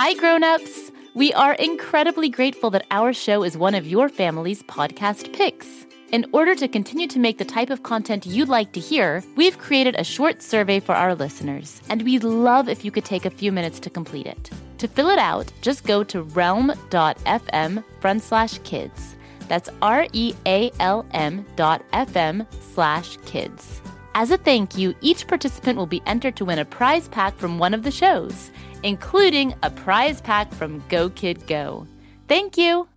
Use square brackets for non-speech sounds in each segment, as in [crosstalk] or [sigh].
Hi, grown-ups! We are incredibly grateful that our show is one of your family's podcast picks. In order to continue to make the type of content you'd like to hear, we've created a short survey for our listeners, and we'd love if you could take a few minutes to complete it. To fill it out, just go to realm.fm front slash kids. That's R E A L M dot FM slash kids. As a thank you, each participant will be entered to win a prize pack from one of the shows including a prize pack from Go Kid Go. Thank you.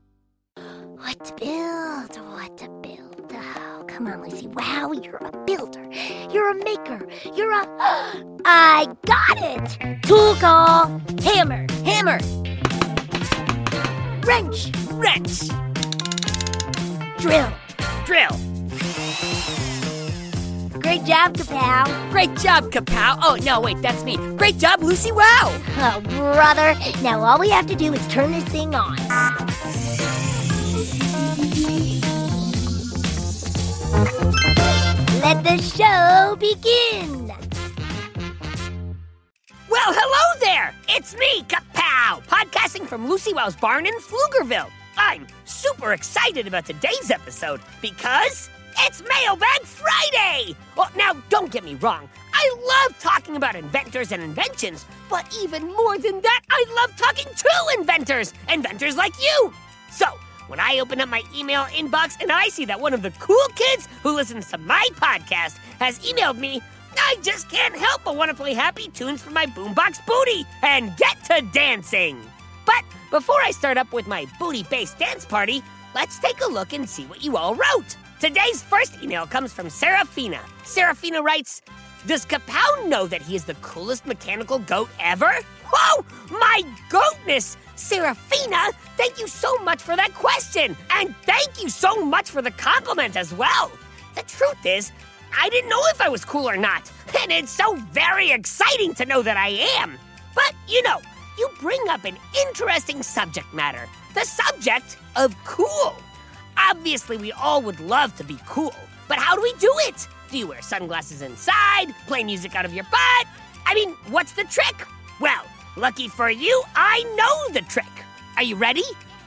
What to build? What to build? Oh, come on, Lucy. Wow, you're a builder. You're a maker. You're a. [gasps] I got it! Tool call. Hammer. Hammer. Wrench. Wrench. Drill. Drill. Great job, Kapow. Great job, Kapow. Oh, no, wait, that's me. Great job, Lucy. Wow. Oh, brother. Now all we have to do is turn this thing on. Let the show begin. Well, hello there. It's me, Kapow, podcasting from Lucy Wow's barn in Pflugerville. I'm super excited about today's episode because it's Mailbag Friday! Well, now, don't get me wrong. I love talking about inventors and inventions, but even more than that, I love talking to inventors! Inventors like you! So, when I open up my email inbox and I see that one of the cool kids who listens to my podcast has emailed me, I just can't help but want to play happy tunes for my boombox booty and get to dancing! But before I start up with my booty based dance party, let's take a look and see what you all wrote. Today's first email comes from Serafina. Serafina writes, Does Kapow know that he is the coolest mechanical goat ever? Whoa! My goatness! Serafina, thank you so much for that question! And thank you so much for the compliment as well! The truth is, I didn't know if I was cool or not, [laughs] and it's so very exciting to know that I am. But, you know, you bring up an interesting subject matter the subject of cool. Obviously, we all would love to be cool, but how do we do it? Do you wear sunglasses inside, play music out of your butt? I mean, what's the trick? Well, lucky for you, I know the trick. Are you ready?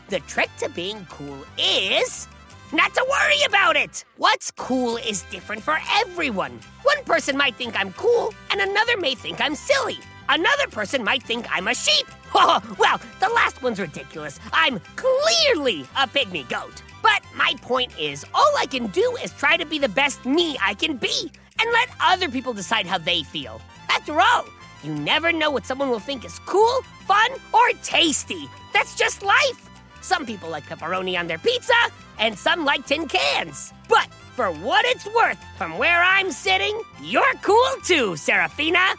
The trick to being cool is not to worry about it. What's cool is different for everyone. One person might think I'm cool, and another may think I'm silly. Another person might think I'm a sheep. [laughs] Well, the last one's ridiculous. I'm clearly a pygmy goat. But my point is, all I can do is try to be the best me I can be and let other people decide how they feel. After all, you never know what someone will think is cool, fun, or tasty. That's just life. Some people like pepperoni on their pizza, and some like tin cans. But for what it's worth, from where I'm sitting, you're cool too, Serafina.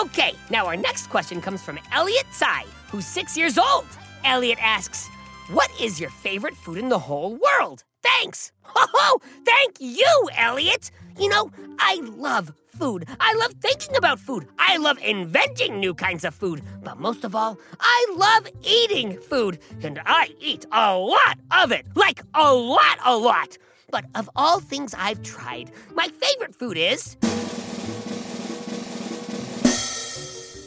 Okay, now our next question comes from Elliot Tsai, who's six years old. Elliot asks, What is your favorite food in the whole world? Thanks! Oh, thank you, Elliot! You know, I love food. I love thinking about food. I love inventing new kinds of food. But most of all, I love eating food. And I eat a lot of it. Like a lot, a lot. But of all things I've tried, my favorite food is.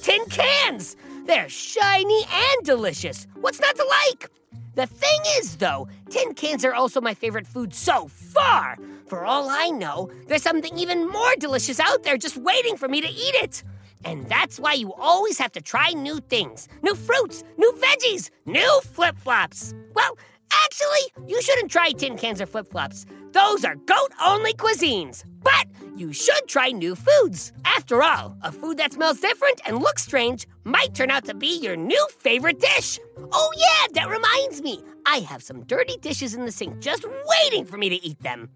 tin cans. They're shiny and delicious. What's not to like? The thing is, though, tin cans are also my favorite food so far. For all I know, there's something even more delicious out there just waiting for me to eat it. And that's why you always have to try new things new fruits, new veggies, new flip flops. Well, actually, you shouldn't try tin cans or flip flops. Those are goat only cuisines. But you should try new foods. After all, a food that smells different and looks strange might turn out to be your new favorite dish. Oh, yeah, that reminds me. I have some dirty dishes in the sink just waiting for me to eat them.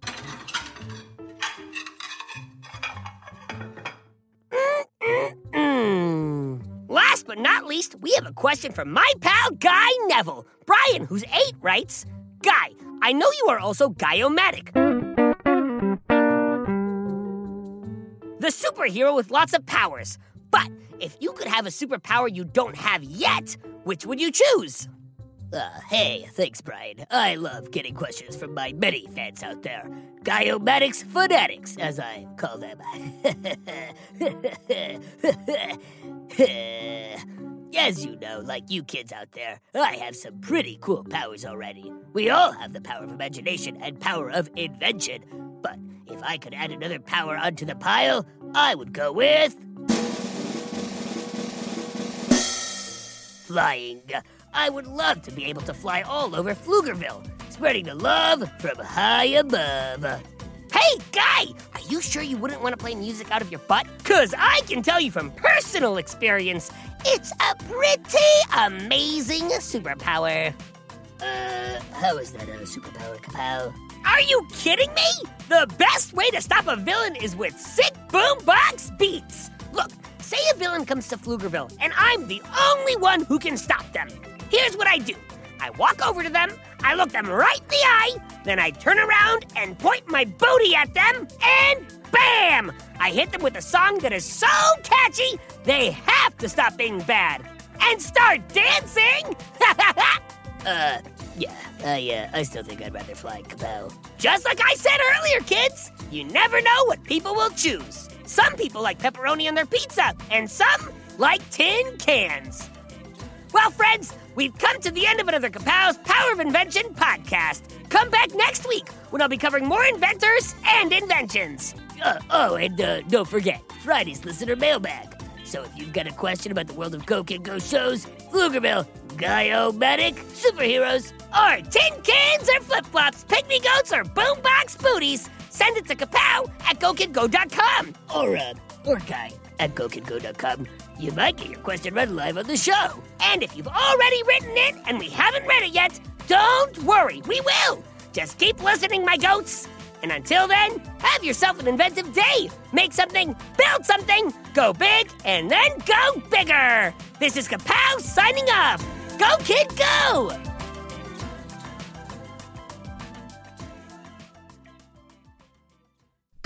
Last but not least, we have a question from my pal Guy Neville. Brian, who's eight, writes Guy, I know you are also Guy-O-Matic. The superhero with lots of powers. But if you could have a superpower you don't have yet, which would you choose? Uh, hey, thanks, Brian. I love getting questions from my many fans out there. Guy-O-Matic's fanatics, as I call them. [laughs] as you know, like you kids out there, I have some pretty cool powers already. We all have the power of imagination and power of invention. But if I could add another power onto the pile, I would go with. Flying. I would love to be able to fly all over Pflugerville, spreading the love from high above. Hey, Guy! Are you sure you wouldn't want to play music out of your butt? Because I can tell you from personal experience, it's a pretty amazing superpower. Uh, how is that a superpower, Kapow? Are you kidding me? The best way to stop a villain is with sick boombox beats. Look, say a villain comes to Pflugerville, and I'm the only one who can stop them. Here's what I do I walk over to them, I look them right in the eye, then I turn around and point my booty at them, and bam! I hit them with a song that is so catchy, they have to stop being bad and start dancing! Ha [laughs] ha! Uh, yeah, I, uh, I still think I'd rather fly Kapow. Just like I said earlier, kids, you never know what people will choose. Some people like pepperoni on their pizza, and some like tin cans. Well, friends, we've come to the end of another Kapow's Power of Invention podcast. Come back next week when I'll be covering more inventors and inventions. Uh, oh, and uh, don't forget, Friday's listener mailbag. So if you've got a question about the world of Go Kid Go shows, Pflugerville, Guy-O-Matic, superheroes, or tin cans or flip flops, pygmy goats or boombox booties, send it to kapow at gokidgo.com or, uh, or Guy at gokidgo.com. You might get your question read live on the show. And if you've already written it and we haven't read it yet, don't worry, we will. Just keep listening, my goats. And until then, have yourself an inventive day. Make something, build something, go big, and then go bigger. This is Kapow signing off. Go, kid, go!